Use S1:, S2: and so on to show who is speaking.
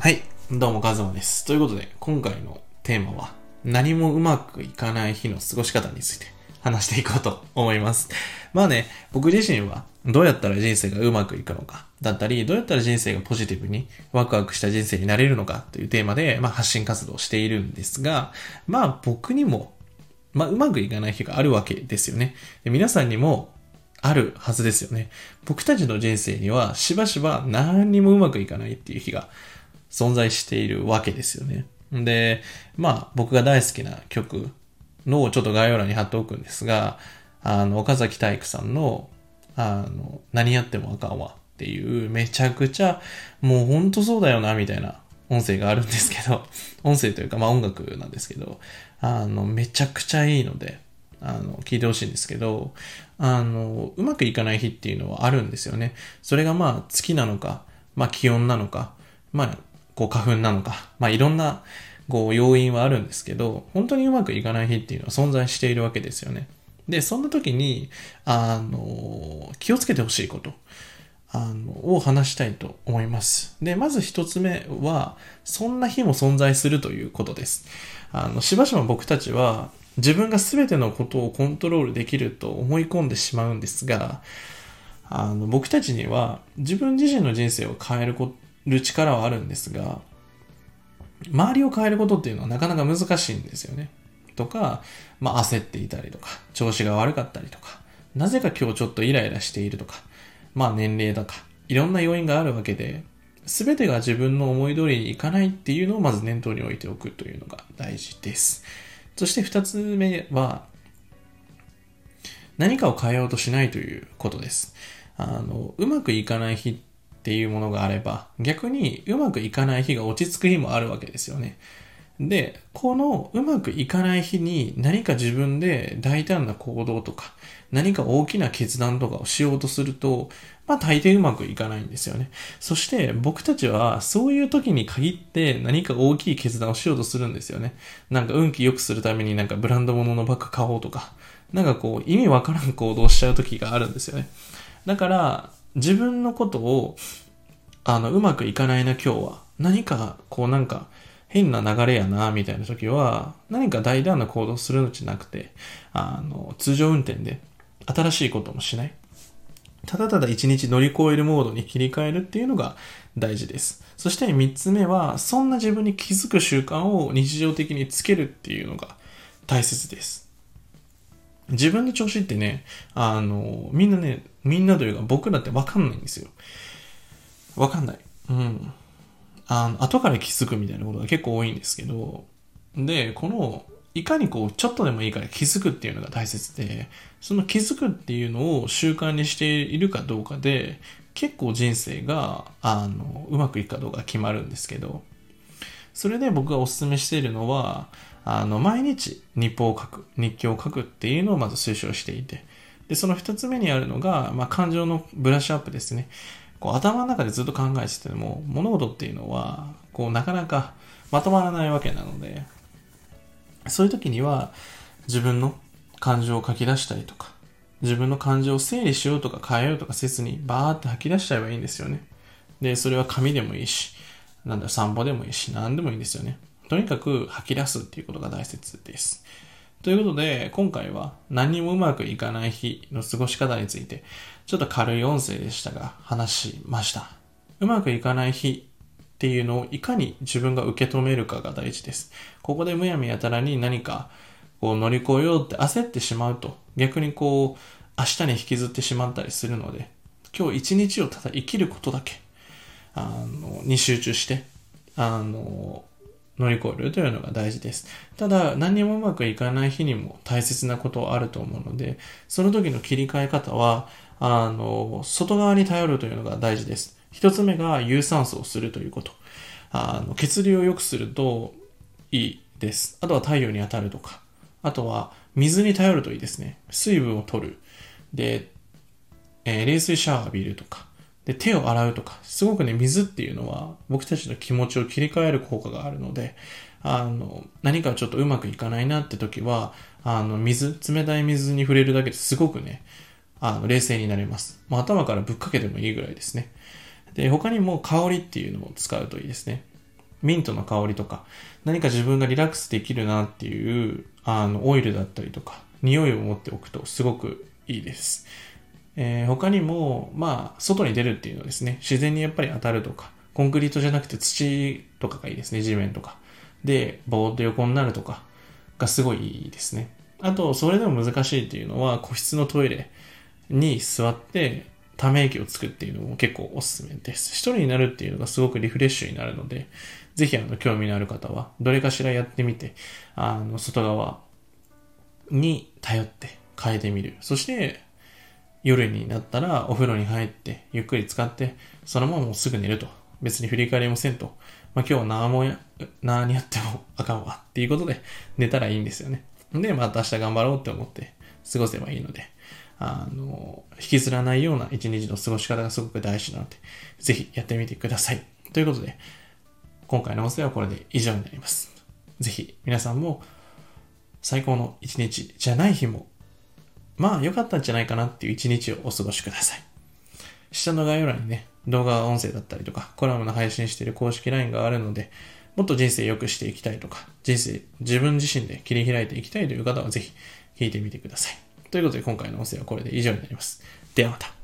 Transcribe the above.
S1: はい、どうもカズマです。ということで、今回のテーマは、何もうまくいかない日の過ごし方について話していこうと思います。まあね、僕自身はどうやったら人生がうまくいくのか、だったり、どうやったら人生がポジティブにワクワクした人生になれるのかというテーマで、まあ発信活動をしているんですが、まあ僕にも、まあうまくいかない日があるわけですよね。で皆さんにもあるはずですよね。僕たちの人生にはしばしば何にもうまくいかないっていう日が存在しているわけですよね。で、まあ僕が大好きな曲のをちょっと概要欄に貼っておくんですが、あの、岡崎体育さんの、あの、何やってもあかんわっていうめちゃくちゃもうほんとそうだよなみたいな音声があるんですけど、音声というかまあ音楽なんですけど、あの、めちゃくちゃいいので、あの、聞いてほしいんですけど、あの、うまくいかない日っていうのはあるんですよね。それがまあ月なのか、まあ気温なのか、まあ、こう花粉なのか、まあいろんな、こう要因はあるんですけど、本当にうまくいかない日っていうのは存在しているわけですよね。で、そんな時に、あの、気をつけてほしいこと。あの、を話したいと思います。で、まず一つ目は、そんな日も存在するということです。あの、しばしば僕たちは、自分が全てのことをコントロールできると思い込んでしまうんですが、あの、僕たちには自分自身の人生を変えるこる力はあるんですが、周りを変えることっていうのはなかなか難しいんですよね。とか、まあ焦っていたりとか、調子が悪かったりとか、なぜか今日ちょっとイライラしているとか、まあ年齢とか、いろんな要因があるわけで、すべてが自分の思い通りにいかないっていうのをまず念頭に置いておくというのが大事です。そして二つ目は、何かを変えようとしないということです。あの、うまくいかない日っっていうものがあれば、逆にうまくいかない日が落ち着く日もあるわけですよね。で、このうまくいかない日に何か自分で大胆な行動とか、何か大きな決断とかをしようとすると、まあ大抵うまくいかないんですよね。そして僕たちはそういう時に限って何か大きい決断をしようとするんですよね。なんか運気良くするためになんかブランド物のバッグ買おうとか、なんかこう意味わからん行動しちゃう時があるんですよね。だから自分のことをあのうまくいかないな今日は何かこうなんか変な流れやな、みたいな時は、何か大胆な行動するのじゃなくて、あの、通常運転で新しいこともしない。ただただ一日乗り越えるモードに切り替えるっていうのが大事です。そして三つ目は、そんな自分に気づく習慣を日常的につけるっていうのが大切です。自分の調子ってね、あの、みんなね、みんなというか僕だってわかんないんですよ。わかんない。うん。あの、後から気づくみたいなことが結構多いんですけど、で、この、いかにこう、ちょっとでもいいから気づくっていうのが大切で、その気づくっていうのを習慣にしているかどうかで、結構人生が、あの、うまくいくかどうか決まるんですけど、それで僕がお勧めしているのは、あの、毎日日報を書く、日記を書くっていうのをまず推奨していて、で、その二つ目にあるのが、まあ、感情のブラッシュアップですね。こう頭の中でずっと考えてても物事っていうのはこうなかなかまとまらないわけなのでそういう時には自分の感情を書き出したりとか自分の感情を整理しようとか変えようとかせずにバーって吐き出しちゃえばいいんですよね。でそれは紙でもいいしなんだろ散歩でもいいし何でもいいんですよね。とにかく吐き出すっていうことが大切ですということで、今回は何もうまくいかない日の過ごし方について、ちょっと軽い音声でしたが、話しました。うまくいかない日っていうのをいかに自分が受け止めるかが大事です。ここでむやみやたらに何かこう乗り越えようって焦ってしまうと、逆にこう、明日に引きずってしまったりするので、今日一日をただ生きることだけ、あの、に集中して、あの、乗り越えるというのが大事です。ただ、何にもうまくいかない日にも大切なことはあると思うので、その時の切り替え方は、あの、外側に頼るというのが大事です。一つ目が有酸素をするということ。あの、血流を良くするといいです。あとは太陽に当たるとか。あとは水に頼るといいですね。水分を取る。で、えー冷水シャワー浴びるとか。で、手を洗うとか、すごくね、水っていうのは僕たちの気持ちを切り替える効果があるので、あの、何かちょっとうまくいかないなって時は、あの、水、冷たい水に触れるだけですごくね、あの、冷静になれます。もう頭からぶっかけてもいいぐらいですね。で、他にも香りっていうのを使うといいですね。ミントの香りとか、何か自分がリラックスできるなっていう、あの、オイルだったりとか、匂いを持っておくとすごくいいです。えー、他にも、まあ、外に出るっていうのはですね、自然にやっぱり当たるとか、コンクリートじゃなくて土とかがいいですね、地面とか。で、ぼーっと横になるとかがすごいいいですね。あと、それでも難しいっていうのは、個室のトイレに座って、ため息をつくっていうのも結構おすすめです。一人になるっていうのがすごくリフレッシュになるので、ぜひあの、興味のある方は、どれかしらやってみて、あの、外側に頼って変えてみる。そして、夜になったらお風呂に入ってゆっくり使ってそのままもうすぐ寝ると。別に振り返りもせんと。まあ、今日何もや、何やってもあかんわっていうことで寝たらいいんですよね。で、また明日頑張ろうって思って過ごせばいいので、あの、引きずらないような一日の過ごし方がすごく大事なので、ぜひやってみてください。ということで、今回の音声はこれで以上になります。ぜひ皆さんも最高の一日じゃない日もまあ良かったんじゃないかなっていう一日をお過ごしください。下の概要欄にね、動画音声だったりとか、コラムの配信している公式 LINE があるので、もっと人生良くしていきたいとか、人生自分自身で切り開いていきたいという方はぜひ聞いてみてください。ということで今回の音声はこれで以上になります。ではまた。